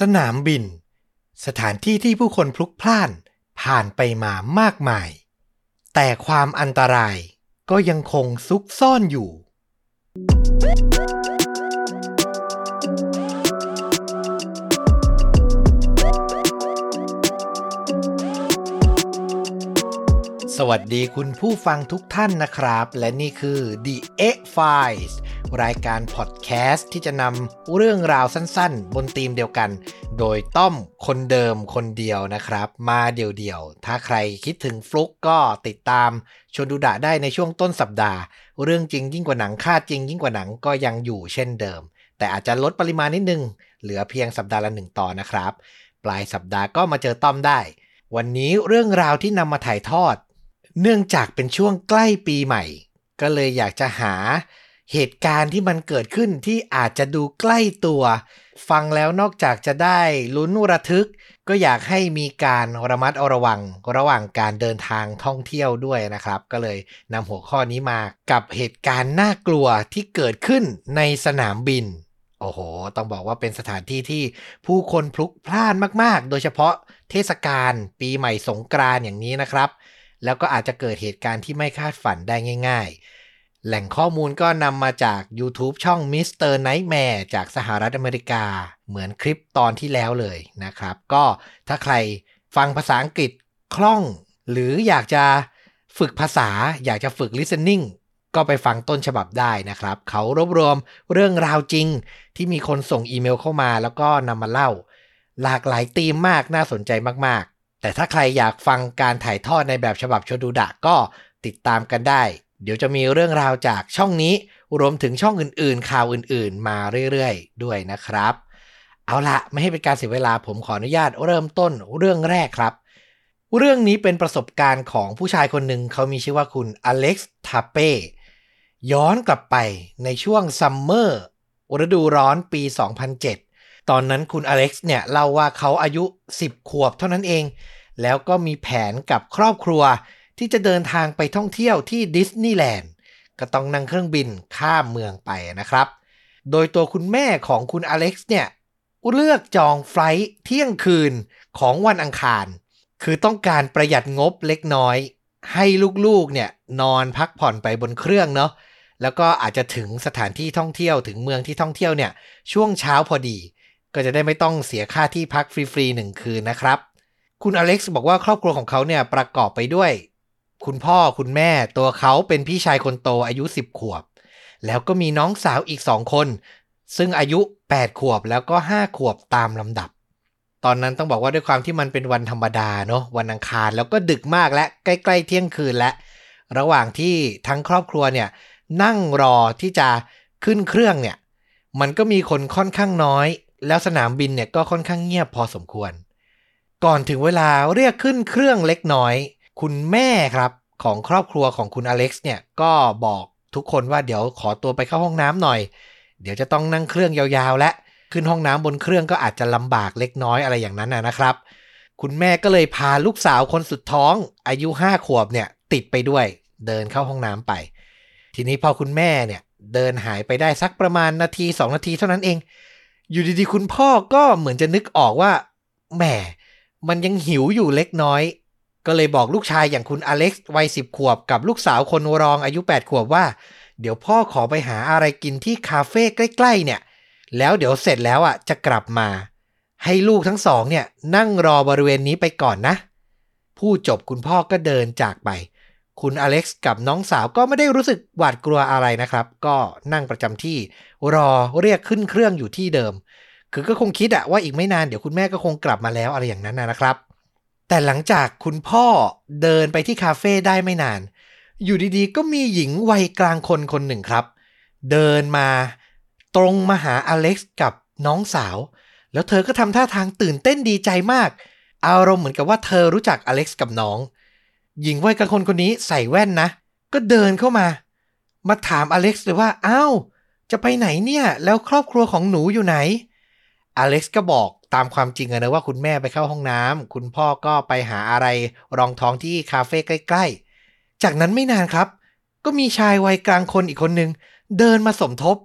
สนามบิน สถานที่ที่ผู้คนพลุกพล่านผ่านไปมามากมาย แต่ความอันตรายก็ยังคงซุกซ่อนอยู่ วัสดีคุณผู้ฟังทุกท่านนะครับ และนี่คือ The X Files รายการพอดแคสต์ที่จะนำเรื่องราวสั้นๆ บนธีมเดียวกัน โดยต้อมคนเดิมคนเดียวนะครับ มาเดี่ยวๆ ถ้าใครคิดถึงฟลุกก็ติดตามชวนดูดะได้ในช่วงต้นสัปดาห์ เรื่องจริงยิ่งกว่าหนัง ค่าจริงยิ่งกว่าหนังก็ยังอยู่เช่นเดิม แต่อาจจะลดปริมาณนิดนึง เหลือเพียงสัปดาห์ละหนึ่งตอนนะครับ ปลายสัปดาห์ก็มาเจอต้อมได้ วันนี้เรื่องราวที่นำมาถ่ายทอด เนื่องจากเป็นช่วงใกล้ปีใหม่ ก็เลยอยากจะหาเหตุการณ์ที่มันเกิดขึ้นที่อาจจะดูใกล้ตัว ฟังแล้วนอกจากจะได้ลุ้นระทึก ก็อยากให้มีการระมัดระวังระหว่างการเดินทางท่องเที่ยวด้วยนะครับ ก็เลยนำหัวข้อนี้มากับเหตุการณ์น่ากลัวที่เกิดขึ้นในสนามบิน โอ้โห ต้องบอกว่าเป็นสถานที่ที่ผู้คนพลุกพล่านมาก ๆ โดยเฉพาะเทศกาลปีใหม่สงกรานต์อย่างนี้นะครับ แล้วก็อาจจะเกิดเหตุการณ์ที่ไม่คาดฝันได้ง่าย ๆ แหล่งข้อมูลก็นำมาจาก YouTube ช่อง Mr. Nightmare จากสหรัฐอเมริกา เหมือนคลิปตอนที่แล้วเลยนะครับ ก็ถ้าใครฟังภาษาอังกฤษคล่อง หรืออยากจะฝึกภาษาอยากจะฝึก listening ก็ไปฟังต้นฉบับได้นะครับ เขารวบรวมเรื่องราวจริงที่มีคนส่งอีเมลเข้ามาแล้วก็นำมาเล่า หลากหลายธีมมากน่าสนใจมาก แต่ถ้าใครอยากฟังการถ่ายทอดในแบบฉบับชดูดะก็ติดตามกันได้ เดี๋ยวจะมีเรื่องราวจากช่องนี้รวมถึงช่องอื่นๆ ข่าวอื่นๆ มาเรื่อยๆ ด้วยนะครับ เอาละไม่ให้เป็นการเสียเวลาผมขออนุญาตเริ่มต้นเรื่องแรกครับ เรื่องนี้เป็นประสบการณ์ของผู้ชายคนหนึ่งเขามีชื่อว่าคุณอเล็กซ์ทาเป้ย้อนกลับไปในช่วงซัมเมอร์ฤดูร้อนปี 2007 ตอนนั้นคุณอเล็กซ์เนี่ยเล่าว่าเขาอายุ 10 ขวบเท่านั้นเอง แล้วก็มีแผนกับครอบครัว ที่จะเดินทางไปท่องเที่ยวที่ดิสนีย์แลนด์ก็ต้องนั่งเครื่องบินข้ามเมืองไปนะครับ โดยตัวคุณแม่ของคุณอเล็กซ์เนี่ยเลือกจอง flight เที่ยงคืนของวันอังคาร คือต้องการประหยัดงบเล็กน้อย ให้ลูกๆเนี่ยนอนพักผ่อนไปบนเครื่องเนาะแล้วก็อาจจะถึงสถานที่ท่องเที่ยวถึงเมืองที่ท่องเที่ยวเนี่ยช่วงเช้าพอดี ก็จะได้ไม่ต้องเสียค่าที่พักฟรีๆหนึ่งคืนนะครับ คุณอเล็กซ์บอกว่าครอบครัวของเขาเนี่ยประกอบไปด้วย คุณพ่อคุณแม่ตัวเขาเป็นพี่ชายคนโตอายุ 10 ขวบ แล้วก็มีน้องสาวอีกสองคน ซึ่งอายุ 8 ขวบแล้วก็ 5 ขวบตามลำดับ ตอนนั้นต้องบอกว่าด้วยความที่มันเป็นวันธรรมดาเนาะวันอังคารแล้วก็ดึกมากและใกล้ๆเที่ยงคืนและ ระหว่างที่ทั้งครอบครัวเนี่ยนั่งรอที่จะขึ้นเครื่องเนี่ย มันก็มีคนค่อนข้างน้อย แล้วสนามบินเนี่ยก็ค่อนข้างเงียบพอสมควร ก่อนถึงเวลาเรียกขึ้นเครื่องเล็กน้อย คุณแม่ครับของครอบครัวของคุณอเล็กซ์เนี่ยก็บอกทุกคนว่าเดี๋ยวขอตัวไปเข้าห้องน้ำหน่อย เดี๋ยวจะต้องนั่งเครื่องยาวๆ และขึ้นห้องน้ำบนเครื่องก็อาจจะลำบากเล็กน้อยอะไรอย่างนั้นนะครับ คุณแม่ก็เลยพาลูกสาวคนสุดท้อง อายุห้าขวบเนี่ยติดไปด้วย เดินเข้าห้องน้ำไป ทีนี้พอคุณแม่เนี่ยเดินหายไปได้สักประมาณนาทีสองนาทีเท่านั้นเอง อยู่ดีๆ คุณพ่อก็เหมือนจะนึกออกว่าแหมมันยังหิวอยู่เล็กน้อย ก็เลยบอกลูกชายอย่างคุณอเล็กซ์วัยสิบขวบกับลูกสาวคนรองอายุ 8 ขวบว่า เดี๋ยวพ่อขอไปหาอะไรกินที่คาเฟ่ใกล้ๆเนี่ย แล้วเดี๋ยวเสร็จแล้วอะจะกลับมา ให้ลูกทั้งสองเนี่ยนั่งรอบริเวณนี้ไปก่อนนะ ผู้จบคุณพ่อก็เดินจากไป คุณอเล็กซ์กับน้องสาวก็ไม่ได้รู้สึกหวาดกลัวอะไรนะครับ ก็นั่งประจำที่รอเรียกขึ้นเครื่องอยู่ที่เดิม คือก็คงคิดอะว่าอีกไม่นานเดี๋ยวคุณแม่ก็คงกลับมาแล้วอะไรอย่างนั้นนะครับ แต่หลังจากคุณพ่อเดินไปที่คาเฟ่ได้ไม่นาน อยู่ดีๆ ก็มีหญิงวัยกลางคนคนหนึ่งครับ เดินมาตรงมาหาอเล็กซ์กับน้องสาว แล้วเธอก็ทำท่าทางตื่นเต้นดีใจมาก อารมณ์เหมือนกับว่าเธอรู้จักอเล็กซ์กับน้อง หญิงวัยกลางคนคนนี้ใส่แว่นนะ ก็เดินเข้ามา มาถามอเล็กซ์เลยว่าอ้าวจะไปไหนเนี่ย แล้วครอบครัวของหนูอยู่ไหน อเล็กซ์ก็บอกตามความจริงนะว่าคุณแม่ไปเข้าห้องน้ำคุณพ่อก็ไปหาอะไรรองท้องที่คาเฟ่ใกล้ ๆ จากนั้นไม่นานครับ ก็มีชายวัยกลางคนอีกคนหนึ่งเดินมาสมทบ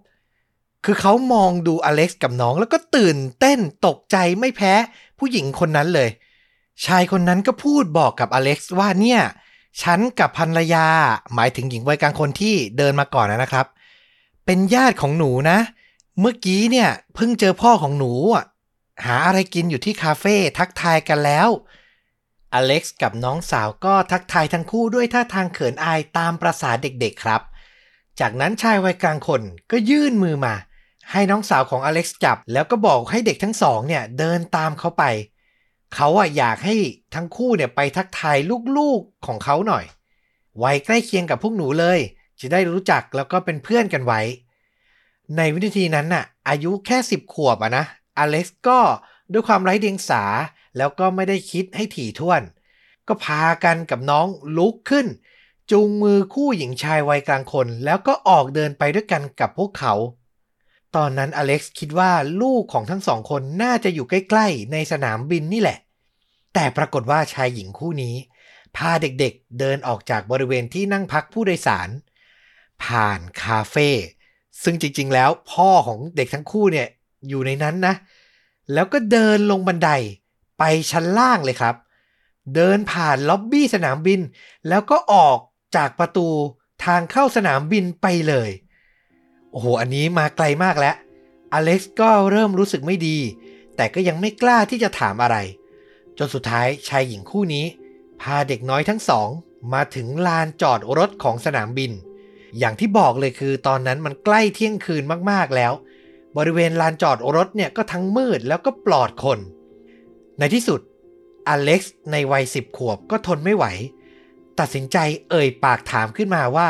คือเขามองดูอเล็กซ์กับน้องแล้วก็ตื่นเต้นตกใจไม่แพ้ผู้หญิงคนนั้นเลย ชายคนนั้นก็พูดบอกกับอเล็กซ์ว่าเนี่ยฉันกับภรรยาหมายถึงหญิงวัยกลางคนที่เดินมาก่อนนะครับ เป็นญาติของหนูนะ เมื่อกี้เนี่ยเพิ่งเจอพ่อของหนูอะหาอะไรกินอยู่ที่คาเฟ่ทักทายกันแล้ว อเล็กซ์กับน้องสาวก็ทักทายทั้งคู่ด้วยท่าทางเขินอายตามประษาเด็กๆครับ จากนั้นชายวัยกลางคนก็ยื่นมือมา ให้น้องสาวของอเล็กซ์จับ แล้วก็บอกให้เด็กทั้งสองเนี่ยเดินตามเขาไป เขาอะอยากให้ทั้งคู่เนี่ยไปทักทายลูกๆของเขาหน่อยวัยใกล้เคียงกับพวกหนูเลย จะได้รู้จักแล้วก็เป็นเพื่อนกันไว้ ในวินาทีนั้นน่ะ อายุแค่สิบขวบอะนะ อเล็กซ์ก็ด้วยความไร้เดียงสา แล้วก็ไม่ได้คิดให้ถี่ถ้วน ก็พากันกับน้องลุกขึ้น จูงมือคู่หญิงชายวัยกลางคน แล้วก็ออกเดินไปด้วยกันกับพวกเขา ตอนนั้นอเล็กซ์คิดว่าลูกของทั้งสองคนน่าจะอยู่ใกล้ๆ ในสนามบินนี่แหละ แต่ปรากฏว่าชายหญิงคู่นี้ พาเด็กๆเดินออกจากบริเวณที่นั่งพักผู้โดยสาร ผ่านคาเฟ่ซึ่งจริงๆแล้วพ่อของเด็กทั้งคู่เนี่ยอยู่ในนั้นนะ แล้วก็เดินลงบันไดไปชั้นล่างเลยครับ เดินผ่านล็อบบี้สนามบิน แล้วก็ออกจากประตูทางเข้าสนามบินไปเลย โอ้โห อันนี้มาไกลมากแล้ว อเล็กซ์ก็เริ่มรู้สึกไม่ดี แต่ก็ยังไม่กล้าที่จะถามอะไร จนสุดท้ายชายหญิงคู่นี้ พาเด็กน้อยทั้งสอง มาถึงลานจอดรถของสนามบิน อย่างที่บอกเลยคือตอนนั้นมันใกล้เที่ยงคืนมากๆแล้ว บริเวณลานจอดรถเนี่ยก็ทั้งมืดแล้วก็ปลอดคน ในที่สุด อเล็กซ์ในวัยสิบขวบก็ทนไม่ไหว ตัดสินใจเอ่ยปากถามขึ้นมาว่า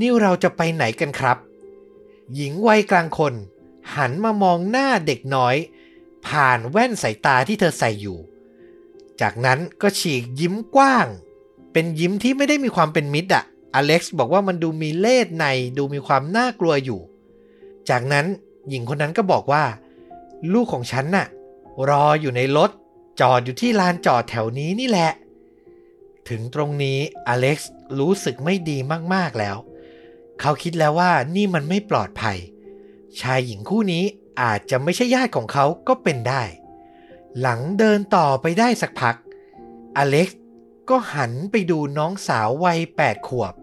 นี่เราจะไปไหนกันครับ หญิงวัยกลางคน หันมามองหน้าเด็กน้อย ผ่านแว่นสายตาที่เธอใส่อยู่ จากนั้นก็ฉีกยิ้มกว้าง เป็นยิ้มที่ไม่ได้มีความเป็นมิตรอะอเล็กซ์บอกว่ามันดูมีเล่ห์ในดูมีความน่ากลัวอยู่ จากนั้นหญิงคนนั้นก็บอกว่า ลูกของฉันน่ะ รออยู่ในรถ จอดอยู่ที่ลานจอดแถวนี้นี่แหละ ถึงตรงนี้อเล็กซ์รู้สึกไม่ดีมากๆแล้ว เขาคิดแล้วว่านี่มันไม่ปลอดภัย ชายหญิงคู่นี้อาจจะไม่ใช่ญาติของเขาก็เป็นได้ หลังเดินต่อไปได้สักพัก อเล็กซ์ก็หันไปดูน้องสาววัยแปดขวบ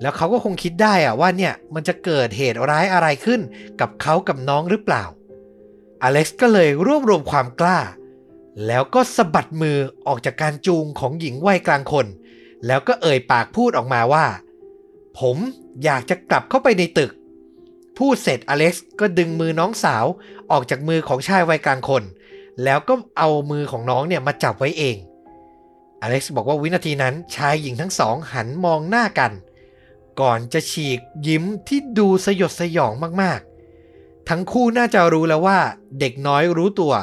แล้วเขาก็คงคิดได้อะว่าเนี่ยมันจะเกิดเหตุร้ายอะไรขึ้นกับเขากับน้องหรือเปล่า อเล็กซ์ก็เลยรวบรวมความกล้า แล้วก็สะบัดมือออกจากการจูงของหญิงวัยกลางคน แล้วก็เอ่ยปากพูดออกมาว่า ผมอยากจะกลับเข้าไปในตึก พูดเสร็จอเล็กซ์ก็ดึงมือน้องสาวออกจากมือของชายวัยกลางคน แล้วก็เอามือของน้องเนี่ยมาจับไว้เอง อเล็กซ์บอกว่าวินาทีนั้นชายหญิงทั้งสองหันมองหน้ากัน ก่อนจะฉีกยิ้มที่ดูสยดสยองมากๆ ทั้งคู่น่าจะรู้แล้วว่าเด็กน้อยรู้ตัว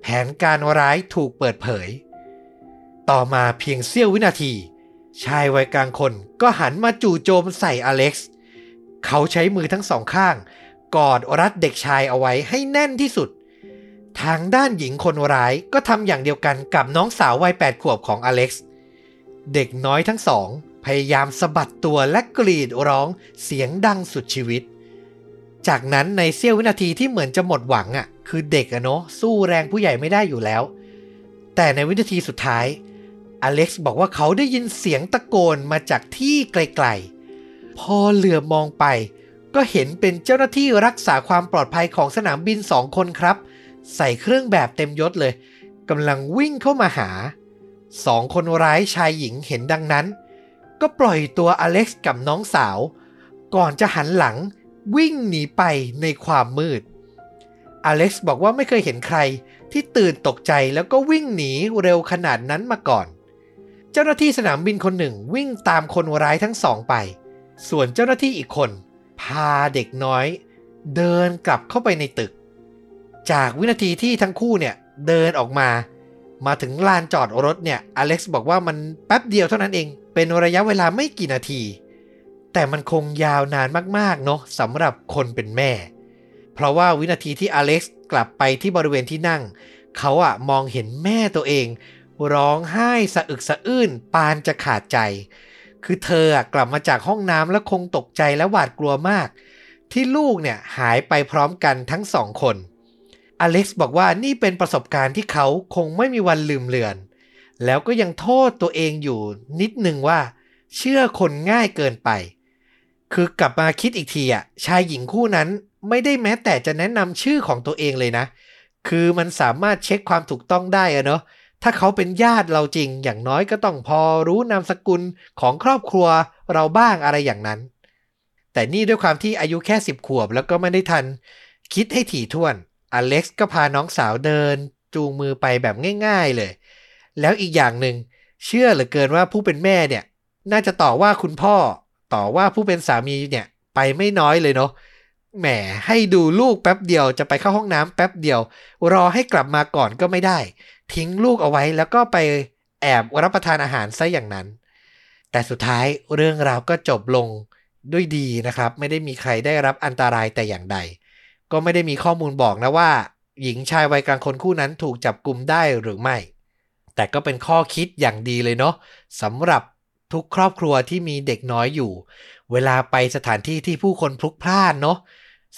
แผนการร้ายถูกเปิดเผย ต่อมาเพียงเสี้ยววินาที ชายวัยกลางคนก็หันมาจู่โจมใส่อเล็กซ์ เขาใช้มือทั้งสองข้าง กอดรัดเด็กชายเอาไว้ให้แน่นที่สุด ทางด้านหญิงคนร้ายก็ทำอย่างเดียวกันกับน้องสาววัยแปดขวบของอเล็กซ์ เด็กน้อยทั้งสอง พยายามสะบัดตัวและกรีดร้องเสียงดังสุดชีวิต จากนั้นในเสี้ยววินาทีที่เหมือนจะหมดหวังอะ่ะ คือเด็กอะเนาะสู้แรงผู้ใหญ่ไม่ได้อยู่แล้ว แต่ในวินาทีสุดท้าย อเล็กซ์บอกว่าเขาได้ยินเสียงตะโกนมาจากที่ไกลๆ พอเหลือมองไป ก็เห็นเป็นเจ้าหน้าที่รักษาความปลอดภัยของสนามบินสองคนครับ ใส่เครื่องแบบเต็มยศเลยกำลังวิ่งเข้ามาหาสองคนร้ายชายหญิงเห็นดังนั้น ก็ปล่อยตัวอเล็กซ์กับน้องสาว ก่อนจะหันหลังวิ่งหนีไปในความมืด อเล็กซ์บอกว่าไม่เคยเห็นใครที่ตื่นตกใจแล้วก็วิ่งหนีเร็วขนาดนั้นมาก่อน เจ้าหน้าที่สนามบินคนหนึ่งวิ่งตามคนร้ายทั้งสองไป ส่วนเจ้าหน้าที่อีกคน พาเด็กน้อย เดินกลับเข้าไปในตึก จากวินาทีที่ทั้งคู่เนี่ยเดินออกมา มาถึงลานจอดรถเนี่ยอเล็กซ์บอกว่ามันแป๊บเดียวเท่านั้นเอง เป็นระยะเวลาไม่กี่นาที แต่มันคงยาวนานมากๆเนาะสำหรับคนเป็นแม่ เพราะว่าวินาทีที่อเล็กซ์กลับไปที่บริเวณที่นั่ง เขาอะมองเห็นแม่ตัวเอง ร้องไห้สะอึกสะอื้นปานจะขาดใจ คือเธอกลับมาจากห้องน้ำแล้วคงตกใจและหวาดกลัวมาก ที่ลูกเนี่ยหายไปพร้อมกันทั้งสองคน อเล็กซ์บอกว่านี่เป็นประสบการณ์ที่เขาคงไม่มีวันลืมเลือน แล้วก็ยังโทษตัวเองอยู่นิดนึงว่า เชื่อคนง่ายเกินไป คือกลับมาคิดอีกทีอะชายหญิงคู่นั้นไม่ได้แม้แต่จะแนะนำชื่อของตัวเองเลยนะ คือมันสามารถเช็คความถูกต้องได้อะเนาะ ถ้าเขาเป็นญาติเราจริง อย่างน้อยก็ต้องพอรู้นามสกุลของครอบครัวเราบ้างอะไรอย่างนั้น แต่นี่ด้วยความที่อายุแค่สิบขวบแล้วก็ไม่ได้ทัน คิดให้ถี่ถ้วน อเล็กซ์ก็พาน้องสาวเดิน จูงมือไปแบบง่าย ๆเลย แล้วอีกอย่างหนึ่งเชื่อเหลือเกินว่าผู้เป็นแม่เนี่ย น่าจะต่อว่าคุณพ่อ ต่อว่าผู้เป็นสามีเนี่ยไปไม่น้อยเลยเนาะแหมให้ดูลูกแป๊บเดียวจะไปเข้าห้องน้ำแป๊บเดียว รอให้กลับมาก่อนก็ไม่ได้ ทิ้งลูกเอาไว้แล้วก็ไปแอบรับประทานอาหารซะอย่างนั้น แต่สุดท้ายเรื่องราวก็จบลงด้วยดีนะครับ ไม่ได้มีใครได้รับอันตรายแต่อย่างใด ก็ไม่ได้มีข้อมูลบอกนะว่า หญิงชายวัยกลางคนคู่นั้นถูกจับกลุ่มได้หรือไม่ แต่ก็เป็นข้อคิดอย่างดีเลยเนาะสำหรับทุกครอบครัวที่มีเด็กน้อยอยู่ เวลาไปสถานที่ที่ผู้คนพลุกพล่านเนาะ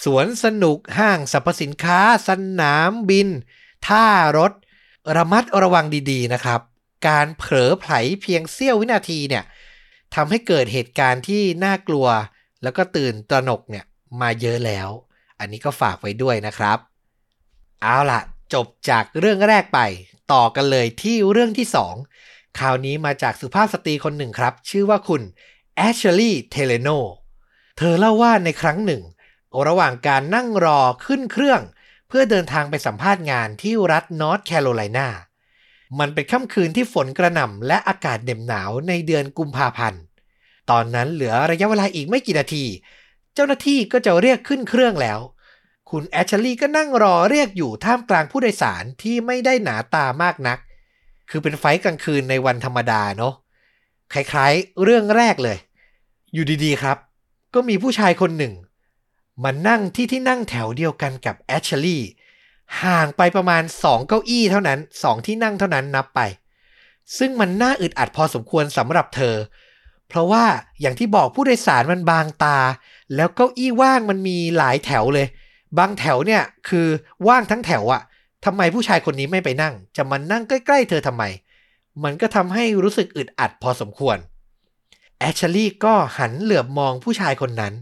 สวนสนุกห้างสรรพสินค้า สนามบิน ท่ารถ ระมัดระวังดีๆนะครับ การเผลอไผลเพียงเสี้ยววินาทีเนี่ยทำให้เกิดเหตุการณ์ที่น่ากลัว แล้วก็ตื่นตระหนกเนี่ยมาเยอะแล้ว อันนี้ก็ฝากไว้ด้วยนะครับ เอาล่ะ จบจากเรื่องแรกไป ต่อกันเลยที่เรื่องที่ 2 คราวนี้มาจากสุภาพสตรีคนหนึ่งครับ ชื่อว่าคุณแอชลีย์เทเลโน เธอเล่าว่าในครั้งหนึ่ง ระหว่างการนั่งรอขึ้นเครื่อง เพื่อเดินทางไปสัมภาษณ์งานที่รัฐนอร์ทแคโรไลนามันเป็นค่ำคืนที่ฝนกระหน่ำและอากาศเหน็บหนาวในเดือนกุมภาพันธ์ ตอนนั้นเหลือระยะเวลาอีกไม่กี่นาที เจ้าหน้าที่ก็จะเรียกขึ้นเครื่องแล้ว คุณแอชลีย์ก็นั่งรอเรียกอยู่ท่ามกลางผู้โดยสารที่ไม่ได้หนาตามากนัก คือเป็นไฟล์กลางคืนในวันธรรมดาเนาะ คล้ายๆ เรื่องแรกเลย อยู่ดีๆครับ ก็มีผู้ชายคนหนึ่ง มานั่งที่ที่นั่งแถวเดียวกันกับแอชเชลีย์ห่างไปประมาณ 2 เก้าอี้เท่านั้น 2 ที่นั่งเท่านั้นนับไป ซึ่งมันน่าอึดอัดพอสมควรสำหรับเธอ เพราะว่าอย่างที่บอกผู้โดยสารมันบางตา แล้วเก้าอี้ว่างมันมีหลายแถวเลย บางแถวเนี่ยคือว่างทั้งแถวอะทำไมผู้ชายคนนี้ไม่ไปนั่ง จะมานั่งใกล้ ๆ เธอทำไม มันก็ทำให้รู้สึกอึดอัดพอสมควรแอชลีย์ก็หันเหลือบมองผู้ชายคนนั้น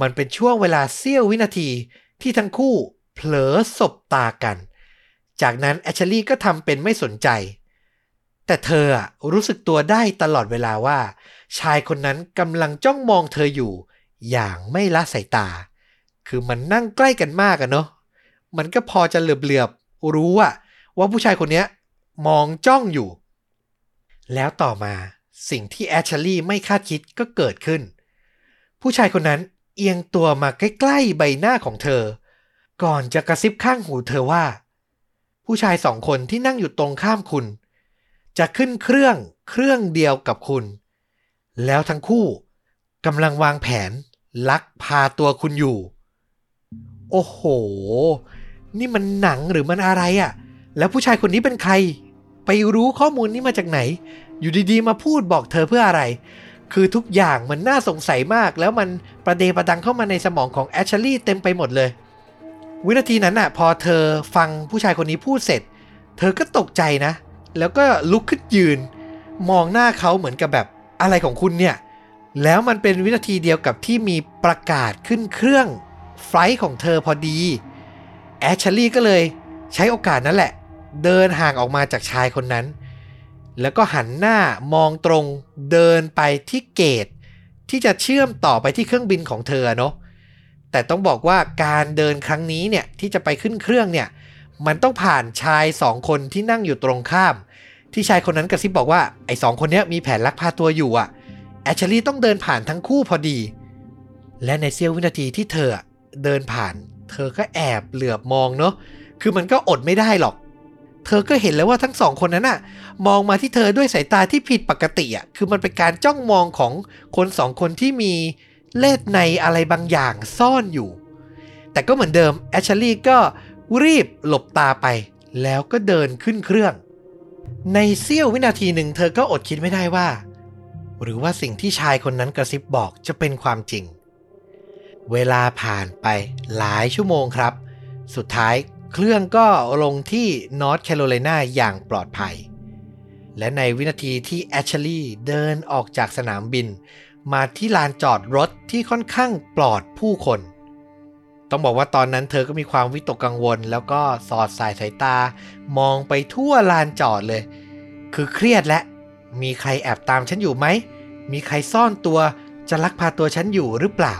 มันเป็นช่วงเวลาเสี้ยววินาทีที่ทั้งคู่เผลอสบตากัน จากนั้นแอชลีย์ก็ทำเป็นไม่สนใจ แต่เธอรู้สึกตัวได้ตลอดเวลาว่า ชายคนนั้นกำลังจ้องมองเธออยู่ อย่างไม่ละสายตา คือมันนั่งใกล้กันมากอะเนาะ มันก็พอจะเหลือบๆรู้อะว่าผู้ชายคนนี้มองจ้องอยู่ แล้วต่อมาสิ่งที่แอชลีย์ไม่คาดคิดก็เกิดขึ้น ผู้ชายคนนั้น เอียงตัวมาใกล้ๆใบหน้าของเธอ ก่อนจะกระซิบข้างหูเธอว่า ผู้ชายสองคนที่นั่งอยู่ตรงข้ามคุณ จะขึ้นเครื่องเครื่องเดียวกับคุณ แล้วทั้งคู่กำลังวางแผนลักพาตัวคุณอยู่ โอ้โห นี่มันหนังหรือมันอะไรอะ่ะ แล้วผู้ชายคนนี้เป็นใคร ไปรู้ข้อมูลนี้มาจากไหน อยู่ดีๆ มาพูดบอกเธอเพื่ออะไร คือทุกอย่างมันน่าสงสัยมาก แล้วมันประเดประดังเข้ามาในสมองของแอชลีย์เต็มไปหมดเลย วินาทีนั้นน่ะพอเธอฟังผู้ชายคนนี้พูดเสร็จ เธอก็ตกใจนะ แล้วก็ลุกขึ้นยืน มองหน้าเขาเหมือนกับแบบอะไรของคุณเนี่ย แล้วมันเป็นวินาทีเดียวกับที่มีประกาศขึ้นเครื่องไฟล์ของเธอพอดีแอชลีย์ก็เลยใช้โอกาสนั้นแหละ เดินห่างออกมาจากชายคนนั้น แล้วก็หันหน้ามองตรงเดินไปที่เกต ที่จะเชื่อมต่อไปที่เครื่องบินของเธอเนาะแต่ต้องบอกว่าการเดินครั้งนี้เนี่ยที่จะไปขึ้นเครื่องเนี่ยมันต้องผ่านชายสองคนที่นั่งอยู่ตรงข้าม ที่ชายคนนั้นกระซิบบอกว่าไอ้สองคนนี้มีแผนลักพาตัวอยู่อะแอชลีย์ต้องเดินผ่านทั้งคู่พอดี และในเสี้ยววินาทีที่เธอเดินผ่าน เธอก็แอบเหลือบมองเนาะคือมันก็อดไม่ได้หรอก เธอก็เห็นแล้วว่าทั้งสองคนนั้นอะมองมาที่เธอด้วยสายตาที่ผิดปกติอะคือมันเป็นการจ้องมองของคนสองคนที่มีเลดในอะไรบางอย่างซ่อนอยู่ แต่ก็เหมือนเดิมแอชลีย์ก็รีบหลบตาไป แล้วก็เดินขึ้นเครื่อง ในเสี้ยววินาทีหนึ่งเธอก็อดคิดไม่ได้ว่า หรือว่าสิ่งที่ชายคนนั้นกระซิบบอกจะเป็นความจริง เวลาผ่านไปหลายชั่วโมงครับ สุดท้าย เครื่องก็ลงที่นอร์ทแคโรไลนาอย่างปลอดภัย และในวินาทีที่แอชลีย์เดินออกจากสนามบิน มาที่ลานจอดรถที่ค่อนข้างปลอดผู้คน ต้องบอกว่าตอนนั้นเธอก็มีความวิตกกังวล แล้วก็สอดสายสายตามองไปทั่วลานจอดเลย คือเครียดและ มีใครแอบตามฉันอยู่ไหม มีใครซ่อนตัวจะลักพาตัวฉันอยู่หรือเปล่า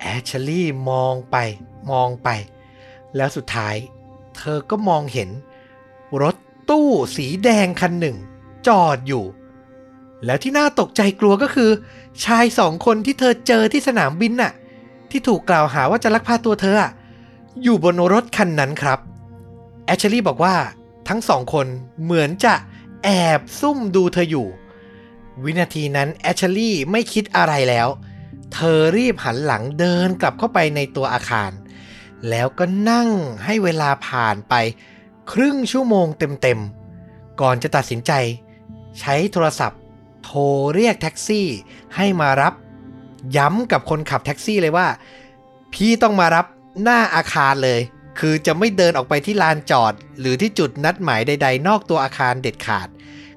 แอชลีย์มองไปมองไป แล้วสุดท้าย เธอก็มองเห็น รถตู้สีแดงคันหนึ่ง จอดอยู่ แล้วที่น่าตกใจกลัวก็คือ ชายสองคนที่เธอเจอที่สนามบินน่ะ ที่ถูกกล่าวหาว่าจะลักพาตัวเธออะอยู่บนรถคันนั้นครับแอชลีย์บอกว่าทั้งสองคนเหมือนจะแอบซุ่มดูเธออยู่ วินาทีนั้นแอชลีย์ไม่คิดอะไรแล้ว เธอรีบหันหลังเดินกลับเข้าไปในตัวอาคาร แล้วก็นั่งให้เวลาผ่านไปครึ่งชั่วโมงเต็มๆ ก่อนจะตัดสินใจ ใช้โทรศัพท์ โทรเรียกแท็กซี่ให้มารับ ย้ำกับคนขับแท็กซี่เลยว่า พี่ต้องมารับหน้าอาคารเลย คือจะไม่เดินออกไปที่ลานจอด หรือที่จุดนัดหมายใด ๆ นอกตัวอาคารเด็ดขาด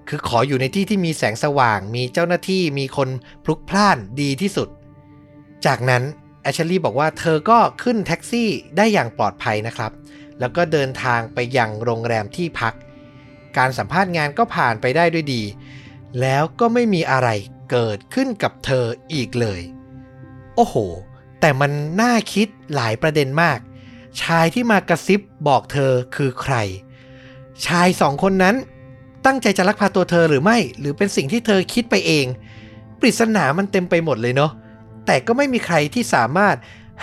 คือขออยู่ในที่ที่มีแสงสว่าง มีเจ้าหน้าที่มีคนพลุกพล่านดีที่สุด จากนั้น แอชลีย์บอกว่าเธอก็ขึ้นแท็กซี่ได้อย่างปลอดภัยนะครับ แล้วก็เดินทางไปยังโรงแรมที่พัก การสัมภาษณ์งานก็ผ่านไปได้ด้วยดี แล้วก็ไม่มีอะไรเกิดขึ้นกับเธออีกเลย โอ้โห แต่มันน่าคิดหลายประเด็นมาก ชายที่มากระซิบบอกเธอคือใคร ชายสองคนนั้น ตั้งใจจะลักพาตัวเธอหรือไม่ หรือเป็นสิ่งที่เธอคิดไปเอง ปริศนามันเต็มไปหมดเลยเนาะ แต่ก็ไม่มีใครที่สามารถ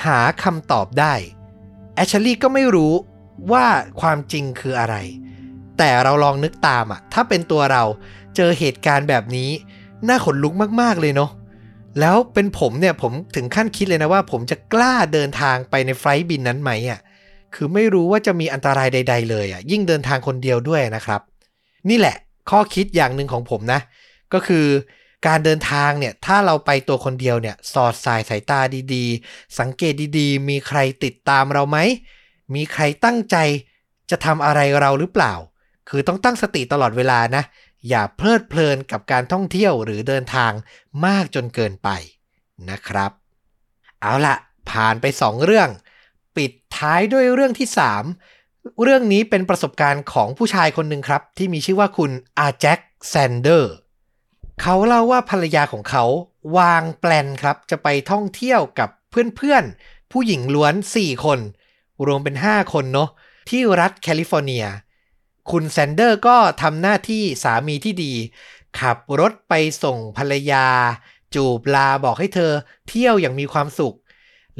หาคำตอบได้แอชลีย์ก็ไม่รู้ว่าความจริงคืออะไร แต่เราลองนึกตามอะถ้าเป็นตัวเราเจอเหตุการณ์แบบนี้น่าขนลุกมากๆเลยเนาะแล้วเป็นผมเนี่ยผมถึงขั้นคิดเลยนะว่า ผมจะกล้าเดินทางไปในไฟล์บินนั้นไหมอะ่ะคือไม่รู้ว่าจะมีอันตรายใด ๆ เลยอะ่ะยิ่งเดินทางคนเดียวด้วยนะครับ นี่แหละข้อคิดอย่างหนึ่งของผมนะ ก็คือ การเดินทางเนี่ยถ้าเราไปตัวคนเดียวเนี่ยสอดสายสายตาดีๆ สังเกตดีๆ มีใครติดตามเราไหม มีใครตั้งใจจะทำอะไรเราหรือเปล่า คือต้องตั้งสติตลอดเวลานะ อย่าเพลิดเพลินกับการท่องเที่ยวหรือเดินทางมากจนเกินไปนะครับ เอาละผ่านไป 2 เรื่อง ปิดท้ายด้วยเรื่องที่ 3 เรื่องนี้เป็นประสบการณ์ของผู้ชายคนหนึ่งครับ ที่มีชื่อว่าคุณอาแจ็คแซนเดอร์ เขาเล่าว่าภรรยาของเขาวางแปลนครับ จะไปท่องเที่ยวกับเพื่อนๆ ผู้หญิงล้วน 4 คน รวมเป็น 5 คนเนาะที่รัฐแคลิฟอร์เนีย คุณแซนเดอร์ก็ทำหน้าที่สามีที่ดี ขับรถไปส่งภรรยา จูบลาบอกให้เธอเที่ยวอย่างมีความสุข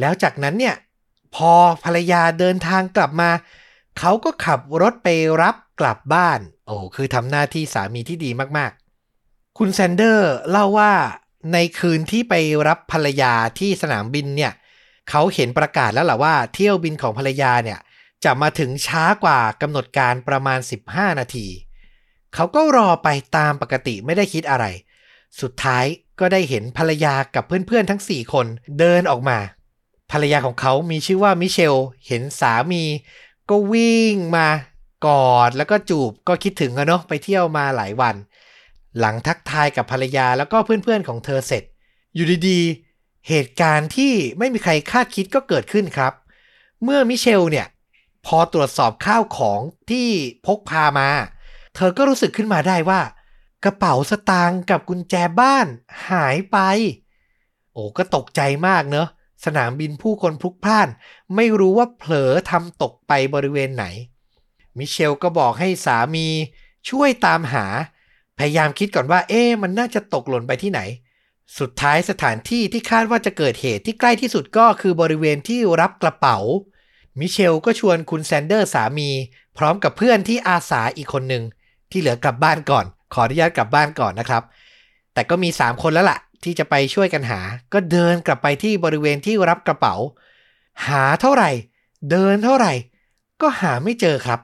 แล้วจากนั้นเนี่ย พอภรรยาเดินทางกลับมา เขาก็ขับรถไปรับกลับบ้าน โอ้คือทำหน้าที่สามีที่ดีมากๆ คุณแซนเดอร์เล่าว่าในคืนที่ไปรับภรรยาที่สนามบินเนี่ยเขาเห็นประกาศแล้วแหละว่าเที่ยวบินของภรรยาเนี่ยจะมาถึงช้ากว่ากำหนดการประมาณ 15 นาที เขาก็รอไปตามปกติไม่ได้คิดอะไร สุดท้ายก็ได้เห็นภรรยากับเพื่อนๆทั้ง 4 คนเดินออกมา ภรรยาของเขามีชื่อว่ามิเชล เห็นสามี ก็วิ่งมากอดแล้วก็จูบก็คิดถึงอะเนาะไปเที่ยวมาหลายวัน หลังทักทายกับภรรยาแล้วก็เพื่อนๆของเธอเสร็จ อยู่ดีๆ เหตุการณ์ที่ไม่มีใครคาดคิดก็เกิดขึ้นครับ เมื่อมิเชลเนี่ย พอตรวจสอบข้าวของที่พกพามา เธอก็รู้สึกขึ้นมาได้ว่า กระเป๋าสตางค์กับกุญแจบ้านหายไป โอ้ก็ตกใจมากเนอะสนามบินผู้คนพลุกพล่าน ไม่รู้ว่าเผลอทำตกไปบริเวณไหน มิเชลก็บอกให้สามีช่วยตามหา พยายามคิดก่อนว่า เอ๊มันน่าจะตกหล่นไปที่ไหน สุดท้ายสถานที่ที่คาดว่าจะเกิดเหตุที่ใกล้ที่สุดก็คือบริเวณที่รับกระเป๋า มิเชลก็ชวนคุณแซนเดอร์สามี พร้อมกับเพื่อนที่อาสาอีกคนหนึ่งที่เหลือกลับบ้านก่อน ขออนุญาตกลับบ้านก่อนนะครับ แต่ก็มี 3 คนแล้วล่ะ ที่จะไปช่วยกันหา ก็เดินกลับไปที่บริเวณที่รับกระเป๋า หาเท่าไหร่ เดินเท่าไหร่ ก็หาไม่เจอครับ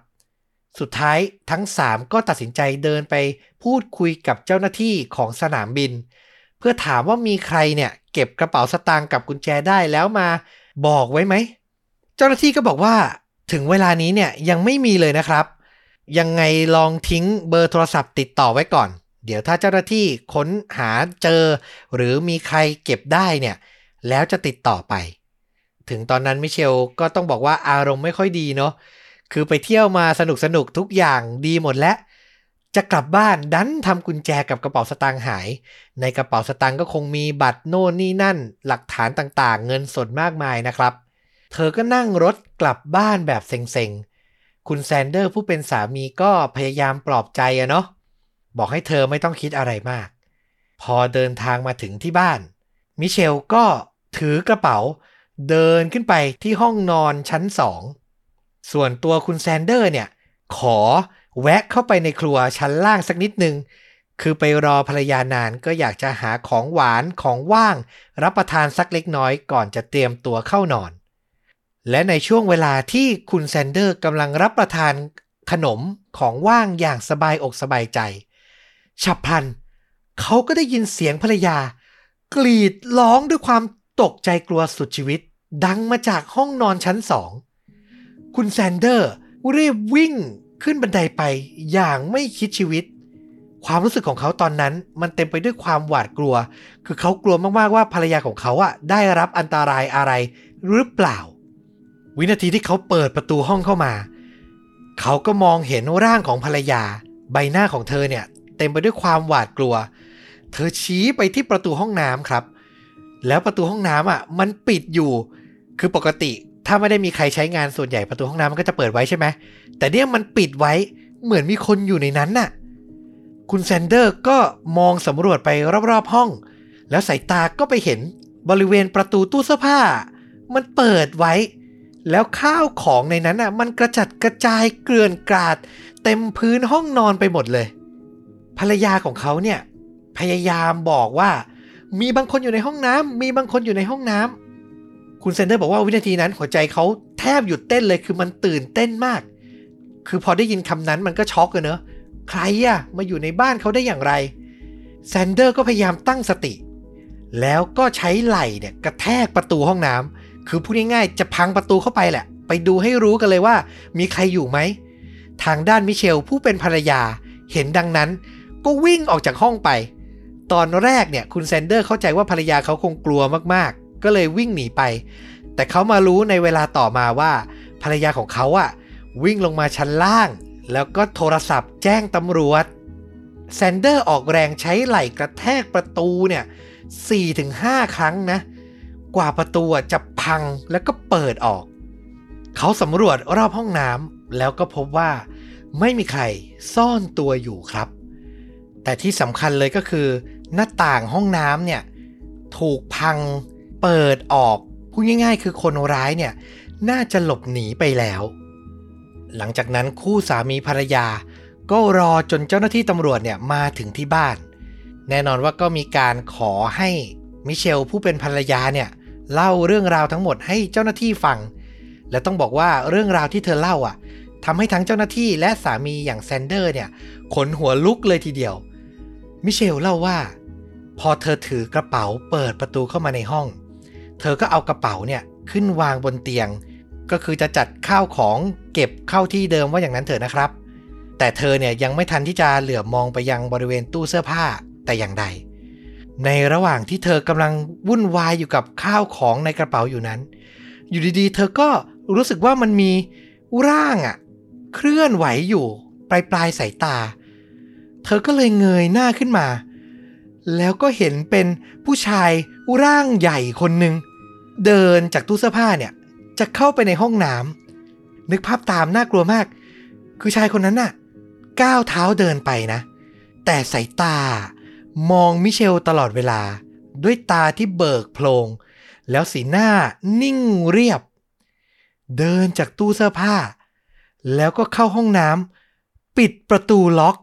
สุดท้ายทั้ง 3 ก็ตัดสินใจเดินไปพูดคุยกับเจ้าหน้าที่ของสนามบิน เพื่อถามว่ามีใครเนี่ย เก็บกระเป๋าสตางค์กับกุญแจได้แล้วมาบอกไว้ไหม เจ้าหน้าที่ก็บอกว่าถึงเวลานี้เนี่ยยังไม่มีเลยนะครับ ยังไงลองทิ้งเบอร์โทรศัพท์ติดต่อไว้ก่อน เดี๋ยวถ้าเจ้าหน้าที่ค้นหาเจอ หรือมีใครเก็บได้เนี่ยแล้วจะติดต่อไป ถึงตอนนั้นมิเชลก็ต้องบอกว่าอารมณ์ไม่ค่อยดีเนาะ คือไปเที่ยวมาสนุกสนุกทุกอย่างดีหมดแล้ว จะกลับบ้านดันทำกุญแจกับกระเป๋าสตางค์หาย ในกระเป๋าสตางค์ก็คงมีบัตรโน่นนี่นั่น หลักฐานต่างๆ เงินสดมากมายนะครับ เธอก็นั่งรถกลับบ้านแบบเซ็งๆ คุณแซนเดอร์ผู้เป็นสามีก็พยายามปลอบใจอะเนาะบอกให้เธอไม่ต้องคิดอะไรมาก พอเดินทางมาถึงที่บ้าน มิเชลก็ถือกระเป๋า เดินขึ้นไปที่ห้องนอนชั้นสอง ส่วนตัวคุณแซนเดอร์เนี่ย ขอแวะเข้าไปในครัวชั้นล่างสักนิดนึง คือไปรอภรรยานานก็อยากจะหาของหวานของว่าง รับประทานสักเล็กน้อยก่อนจะเตรียมตัวเข้านอน และในช่วงเวลาที่คุณแซนเดอร์กำลังรับประทานขนมของว่างอย่างสบายอกสบายใจ ฉับพลัน เขาก็ได้ยินเสียงภรรยา กรีดร้องด้วยความตกใจกลัวสุดชีวิต ดังมาจากห้องนอนชั้นสอง คุณแซนเดอร์รีบวิ่งขึ้นบันไดไปอย่างไม่คิดชีวิต ความรู้สึกของเขาตอนนั้นมันเต็มไปด้วยความหวาดกลัว คือเขากลัวมากๆว่าภรรยาของเขาอะได้รับอันตรายอะไรหรือเปล่า วินาทีที่เขาเปิดประตูห้องเข้ามา เขาก็มองเห็นร่างของภรรยา ใบหน้าของเธอเนี่ยเต็มไปด้วยความหวาดกลัว เธอชี้ไปที่ประตูห้องน้ำครับ แล้วประตูห้องน้ำอะมันปิดอยู่ คือปกติ ถ้าไม่ได้มีใครใช้งานส่วนใหญ่ประตูห้องน้ำมันก็จะเปิดไว้ใช่ไหม แต่เนี่ยมันปิดไว้เหมือนมีคนอยู่ในนั้นน่ะ คุณแซนเดอร์ก็มองสำรวจไปรอบๆห้อง แล้วสายตาก็ไปเห็นบริเวณประตูตู้เสื้อผ้า มันเปิดไว้ แล้วข้าวของในนั้นอะ มันกระจัดกระจายเกลื่อนกราด เต็มพื้นห้องนอนไปหมดเลย ภรรยาของเขาเนี่ยพยายามบอกว่า มีบางคนอยู่ในห้องน้ำมีบางคนอยู่ในห้องน้ำ คุณแซนเดอร์บอกว่าวินาทีนั้นหัวใจเขาแทบหยุดเต้นเลยคือมันตื่นเต้นมาก คือพอได้ยินคำนั้นมันก็ช็อกเลยเนอะใครอะมาอยู่ในบ้านเขาได้อย่างไรแซนเดอร์ก็พยายามตั้งสติ แล้วก็ใช้ไหล่เนี่ยกระแทกประตูห้องน้ำคือพูดง่ายๆจะพังประตูเข้าไปแหละ ไปดูให้รู้กันเลยว่า มีใครอยู่ไหม ทางด้านมิเชลผู้เป็นภรรยาเห็นดังนั้น ก็วิ่งออกจากห้องไป ตอนแรกเนี่ยคุณแซนเดอร์เข้าใจว่าภรรยาเขาคงกลัวมาก ก็เลยวิ่งหนีไป แต่เขามารู้ในเวลาต่อมาว่า ภรรยาของเขาอะวิ่งลงมาชั้นล่าง แล้วก็โทรศัพท์แจ้งตำรวจแซนเดอร์ออกแรงใช้ไหล่กระแทกประตูเนี่ย4-5 ครั้งนะ กว่าประตูจะพังแล้วก็เปิดออก เขาสำรวจรอบห้องน้ำแล้วก็พบว่า ไม่มีใครซ่อนตัวอยู่ครับ แต่ที่สำคัญเลยก็คือ หน้าต่างห้องน้ำเนี่ย ถูกพัง เปิดออกพูดง่ายๆ คือคนร้ายเนี่ยน่าจะหลบหนีไปแล้ว หลังจากนั้นคู่สามีภรรยา ก็รอจนเจ้าหน้าที่ตำรวจเนี่ยมาถึงที่บ้าน แน่นอนว่าก็มีการขอให้มิเชลผู้เป็นภรรยาเนี่ยเล่าเรื่องราวทั้งหมดให้เจ้าหน้าที่ฟัง และต้องบอกว่าเรื่องราวที่เธอเล่าอะทำให้ทั้งเจ้าหน้าที่และสามีอย่างแซนเดอร์เนี่ยขนหัวลุกเลยทีเดียว มิเชลเล่าว่า พอเธอถือกระเป๋าเปิดประตูเข้ามาในห้อง เธอก็เอากระเป๋าเนี่ยขึ้นวางบนเตียง ก็คือจะจัดข้าวของเก็บเข้าที่เดิมว่าอย่างนั้นเถอะนะครับ แต่เธอเนี่ยยังไม่ทันที่จะเหลือบมองไปยังบริเวณตู้เสื้อผ้าแต่อย่างใด ในระหว่างที่เธอกำลังวุ่นวายอยู่กับข้าวของในกระเป๋าอยู่นั้น อยู่ดีๆ เธอก็รู้สึกว่ามันมีร่างอะเคลื่อนไหวอยู่ปลายปลายสายตา เธอก็เลยเงยหน้าขึ้นมา แล้วก็เห็นเป็นผู้ชาย ร่างใหญ่คนหนึ่งเดินจากตู้เสื้อผ้าเนี่ย จะเข้าไปในห้องน้ำนึกภาพตามน่ากลัวมาก คือชายคนนั้นน่ะก้าวเท้าเดินไปนะ แต่สายตามองมิเชลตลอดเวลา ด้วยตาที่เบิกโพลงแล้วสีหน้านิ่งเรียบ เดินจากตู้เสื้อผ้า แล้วก็เข้าห้องน้ำปิดประตูล็อก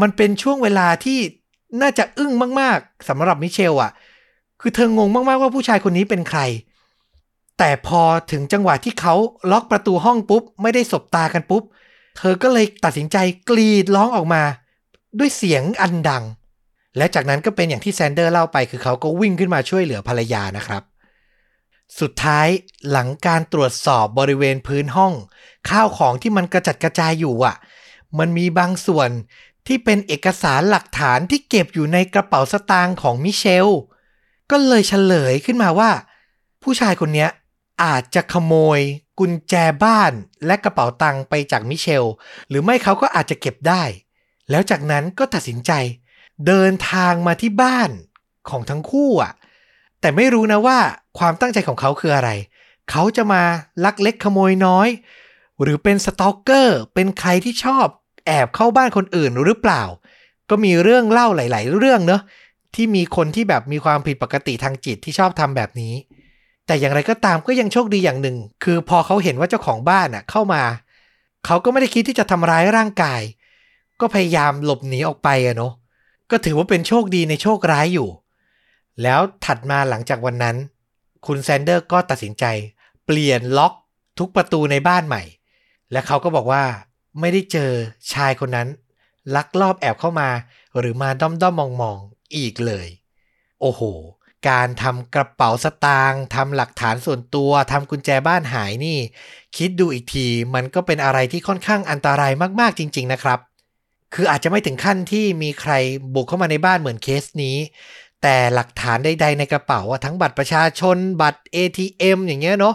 มันเป็นช่วงเวลาที่น่าจะอึ้งมาก ๆสำหรับมิเชลอะ่ะ คือเธองงมากๆว่าผู้ชายคนนี้เป็นใคร แต่พอถึงจังหวะที่เขาล็อกประตูห้องปุ๊บ ไม่ได้สบตากันปุ๊บ เธอก็เลยตัดสินใจกรีดร้องออกมา ด้วยเสียงอันดัง และจากนั้นก็เป็นอย่างที่แซนเดอร์เล่าไปคือเขาก็วิ่งขึ้นมาช่วยเหลือภรรยานะครับ สุดท้ายหลังการตรวจสอบบริเวณพื้นห้อง ข้าวของที่มันกระจัดกระจายอยู่อะ มันมีบางส่วนที่เป็นเอกสารหลักฐานที่เก็บอยู่ในกระเป๋าสตางค์ของมิเชล ก็เลยเฉลยขึ้นมาว่า ผู้ชายคนนี้อาจจะขโมยกุญแจบ้านและกระเป๋าตังค์ไปจากมิเชล หรือไม่เขาก็อาจจะเก็บได้ แล้วจากนั้นก็ตัดสินใจ เดินทางมาที่บ้านของทั้งคู่อะ แต่ไม่รู้นะว่าความตั้งใจของเขาคืออะไร เขาจะมาลักเล็กขโมยน้อย หรือเป็นสตอกเกอร์ เป็นใครที่ชอบแอบเข้าบ้านคนอื่นหรือเปล่า ก็มีเรื่องเล่าหลาย ๆ เรื่องเนอะ ที่มีคนที่แบบมีความผิดปกติทางจิตที่ชอบทำแบบนี้ แต่อย่างไรก็ตามก็ยังโชคดีอย่างหนึ่ง คือพอเขาเห็นว่าเจ้าของบ้านอะเข้ามา เขาก็ไม่ได้คิดที่จะทำร้ายร่างกาย ก็พยายามหลบหนีออกไปอะเนาะก็ถือว่าเป็นโชคดีในโชคร้ายอยู่ แล้วถัดมาหลังจากวันนั้น คุณแซนเดอร์ก็ตัดสินใจ เปลี่ยนล็อกทุกประตูในบ้านใหม่ และเขาก็บอกว่าไม่ได้เจอชายคนนั้น ลักลอบแอบเข้ามา หรือมาด้อมด้อมมองมอง อีกเลย โอ้โห การทำกระเป๋าสตางค์ทำหลักฐานส่วนตัวทำกุญแจบ้านหายนี่ คิดดูอีกทีมันก็เป็นอะไรที่ค่อนข้างอันตรายมากๆจริง ๆ นะครับ คืออาจจะไม่ถึงขั้นที่มีใครบุกเข้ามาในบ้านเหมือนเคสนี้ แต่หลักฐานใด ๆ ในกระเป๋าทั้งบัตรประชาชน บัตร ATM อย่างเงี้ยเนาะ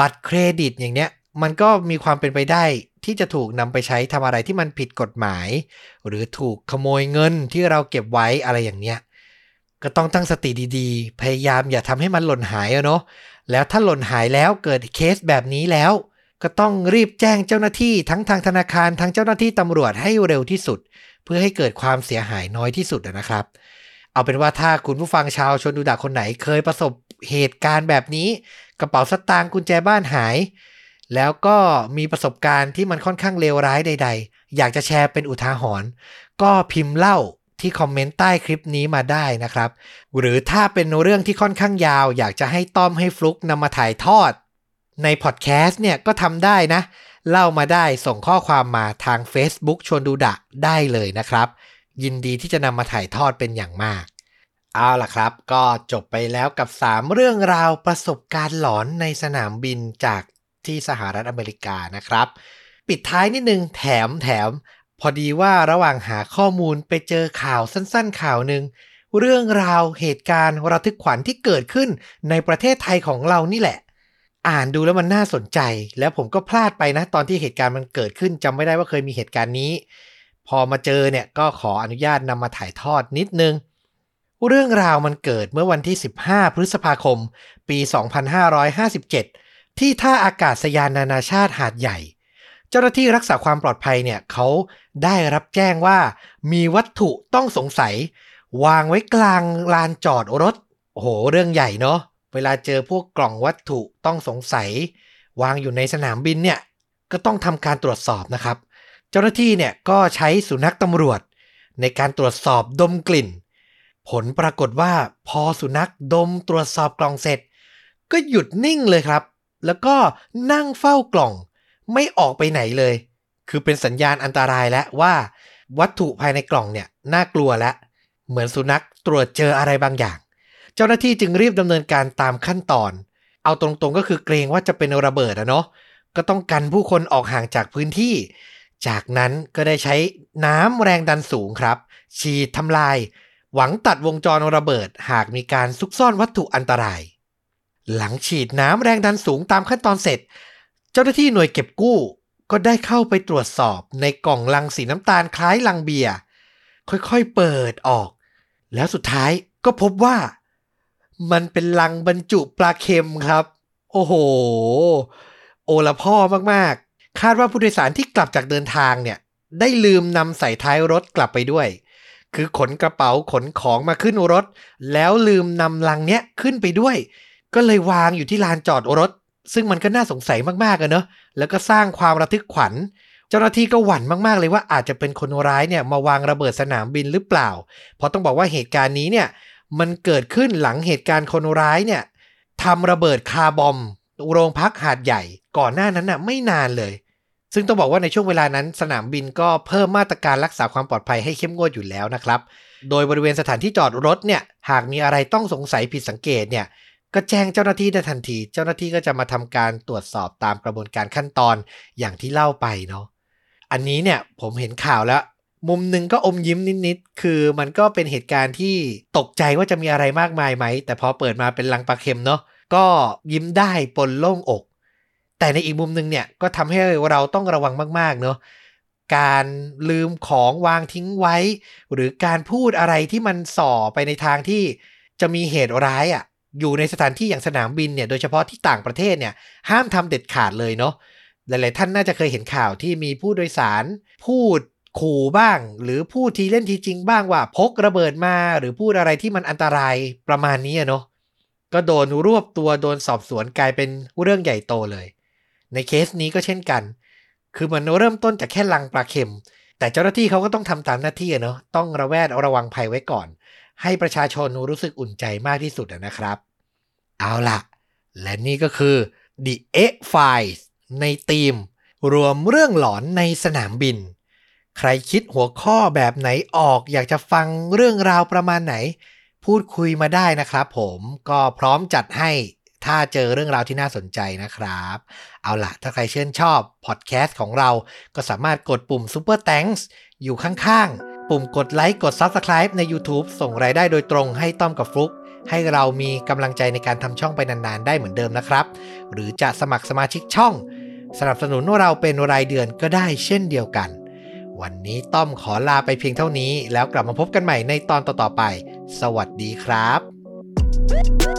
บัตรเครดิตอย่างเนี้ยมันก็มีความเป็นไปได้ ที่จะถูกนำไปใช้ทำอะไรที่มันผิดกฎหมาย หรือถูกขโมยเงินที่เราเก็บไว้อะไรอย่างเนี้ยก็ต้องตั้งสติดีๆ พยายามอย่าทำให้มันหล่นหายอะเนาะแล้วถ้าหล่นหายแล้วเกิดเคสแบบนี้แล้ว ก็ต้องรีบแจ้งเจ้าหน้าที่ทั้งทางธนาคารทั้งเจ้าหน้าที่ตำรวจให้เร็วที่สุด เพื่อให้เกิดความเสียหายน้อยที่สุดนะครับ เอาเป็นว่าถ้าคุณผู้ฟังชาวชนดูดาคนไหนเคยประสบเหตุการณ์แบบนี้ กระเป๋าสตางค์กุญแจบ้านหาย แล้วก็มีประสบการณ์ที่มันค่อนข้างเลวร้ายใด ๆ อยากจะแชร์เป็นอุทาหรณ์ก็พิมพ์เล่าที่คอมเมนต์ใต้คลิปนี้มาได้นะครับ หรือถ้าเป็นเรื่องที่ค่อนข้างยาว อยากจะให้ต้อมให้ฟลุกนำมาถ่ายทอด ในพอดแคสต์เนี่ยก็ทำได้นะ เล่ามาได้ส่งข้อความมาทาง Facebook ชวนดูดะได้เลยนะครับ ยินดีที่จะนำมาถ่ายทอดเป็นอย่างมากเอาล่ะครับ ก็จบไปแล้วกับ 3 เรื่องราวประสบการณ์หลอนในสนามบินจาก ที่สหรัฐอเมริกานะครับ ปิดท้ายนิดนึงแถมแถม พอดีว่าระหว่างหาข้อมูลไปเจอข่าวสั้นๆ ข่าวหนึ่งเรื่องราวเหตุการณ์ระทึกขวัญที่เกิดขึ้นในประเทศไทยของเรานี่แหละ อ่านดูแล้วมันน่าสนใจ แล้วผมก็พลาดไปนะ ตอนที่เหตุการณ์มันเกิดขึ้นจำไม่ได้ว่าเคยมีเหตุการณ์นี้ พอมาเจอเนี่ยก็ขออนุญาตนำมาถ่ายทอดนิดนึง เรื่องราวมันเกิดเมื่อวันที่ 15 พฤษภาคม ปี 2557 ที่ท่าอากาศยานนานาชาติหาดใหญ่ เจ้าหน้าที่รักษาความปลอดภัยเนี่ยเขาได้รับแจ้งว่า มีวัตถุต้องสงสัย วางไว้กลางลานจอดรถ โอ้โห เรื่องใหญ่เนาะเวลาเจอพวกกล่องวัตถุต้องสงสัย วางอยู่ในสนามบินเนี่ยก็ต้องทำการตรวจสอบนะครับ เจ้าหน้าที่เนี่ยก็ใช้สุนัขตำรวจ ในการตรวจสอบดมกลิ่น ผลปรากฏว่าพอสุนัขดมตรวจสอบกล่องเสร็จ ก็หยุดนิ่งเลยครับ แล้วก็นั่งเฝ้ากล่อง ไม่ออกไปไหนเลย คือเป็นสัญญาณอันตรายแล้วว่า วัตถุภายในกล่องเนี่ยน่ากลัวแล้วเหมือนสุนัขตรวจเจออะไรบางอย่าง เจ้าหน้าที่จึงรีบดำเนินการตามขั้นตอน เอาตรงๆก็คือเกรงว่าจะเป็นระเบิดอะเนาะก็ต้องกันผู้คนออกห่างจากพื้นที่ จากนั้นก็ได้ใช้น้ำแรงดันสูงครับ ฉีดทำลาย หวังตัดวงจรระเบิดหากมีการซุกซ่อนวัตถุอันตราย หลังฉีดน้ำแรงดันสูงตามขั้นตอนเสร็จ เจ้าหน้าที่หน่วยเก็บกู้ ก็ได้เข้าไปตรวจสอบในกล่องลังสีน้ำตาลคล้ายลังเบียร์ค่อยๆเปิดออก แล้วสุดท้ายก็พบว่า มันเป็นลังบรรจุปลาเค็มครับ โอ้โห โอละพ่อมากๆ คาดว่าผู้โดยสารที่กลับจากเดินทางเนี่ย ได้ลืมนำใส่ท้ายรถกลับไปด้วย คือขนกระเป๋าขนของมาขึ้นรถ แล้วลืมนำลังเนี้ยขึ้นไปด้วย ก็เลยวางอยู่ที่ลานจอดรถ ซึ่งมันก็น่าสงสัยมากๆอะเนอะแล้วก็สร้างความระทึกขวัญ เจ้าหน้าที่ก็หวั่นมากๆเลยว่าอาจจะเป็นคนร้ายเนี่ยมาวางระเบิดสนามบินหรือเปล่า เพราะต้องบอกว่าเหตุการณ์นี้เนี่ยมันเกิดขึ้นหลังเหตุการณ์คนร้ายเนี่ยทำระเบิดคาร์บอมโรงพักหาดใหญ่ก่อนหน้านั้นน่ะไม่นานเลย ซึ่งต้องบอกว่าในช่วงเวลานั้น สนามบินก็เพิ่มมาตรการรักษาความปลอดภัยให้เข้มงวดอยู่แล้วนะครับ โดยบริเวณสถานที่จอดรถเนี่ยหากมีอะไรต้องสงสัยผิดสังเกตเนี่ย ก็แจ้งเจ้าหน้าที่ได้ทันที เจ้าหน้าที่ก็จะมาทำการตรวจสอบตามกระบวนการขั้นตอนอย่างที่เล่าไปเนาะอันนี้เนี่ยผมเห็นข่าวแล้ว มุมหนึ่งก็อมยิ้มนิดๆคือมันก็เป็นเหตุการณ์ที่ตกใจว่าจะมีอะไรมากมายไหม แต่พอเปิดมาเป็นลังปลาเค็มเนาะก็ยิ้มได้ปนโล่งอก แต่ในอีกมุมหนึ่งเนี่ยก็ทำให้เราต้องระวังมากๆเนาะการลืมของวางทิ้งไว้ หรือการพูดอะไรที่มันส่อไปในทางที่จะมีเหตุร้ายอะ่ะ อยู่ในสถานที่อย่างสนามบินเนี่ยโดยเฉพาะที่ต่างประเทศเนี่ยห้ามทำเด็ดขาดเลยเนาะหลาย ๆ ท่านน่าจะเคยเห็นข่าวที่มีผู้โดยสาร พูดขู่บ้าง หรือพูดทีเล่นทีจริงบ้างว่าพกระเบิดมา หรือพูดอะไรที่มันอันตรายประมาณนี้เนาะก็โดนรวบตัวโดนสอบสวนกลายเป็นเรื่องใหญ่โตเลย ในเคสนี้ก็เช่นกัน คือมันเริ่มต้นจากแค่ลังปลาเค็ม แต่เจ้าหน้าที่เขาก็ต้องทำตามหน้าที่เนาะต้องระแวดระวังภัยไว้ก่อน ให้ประชาชนรู้สึกอุ่นใจมากที่สุดนะครับ เอาละและนี่ก็คือ The X Files ในทีม รวมเรื่องหลอนในสนามบิน ใครคิดหัวข้อแบบไหนออก อยากจะฟังเรื่องราวประมาณไหน พูดคุยมาได้นะครับผมก็พร้อมจัดให้ถ้าเจอเรื่องราวที่น่าสนใจนะครับ เอาล่ะ ถ้าใครชื่นชอบพอดแคสต์ของเรา ก็สามารถกดปุ่ม Super Thanks อยู่ข้างๆ ปุ่มกดไลค์กด Subscribe ใน YouTube ส่งรายได้โดยตรงให้ต้อมกับฟลุกให้เรามีกำลังใจในการทำช่องไปนานๆ ได้เหมือนเดิมนะครับ หรือจะสมัครสมาชิกช่อง สนับสนุนเราเป็นรายเดือนก็ได้เช่นเดียวกัน วันนี้ต้อมขอลาไปเพียงเท่านี้ แล้วกลับมาพบกันใหม่ในตอนต่อๆไป สวัสดีครับ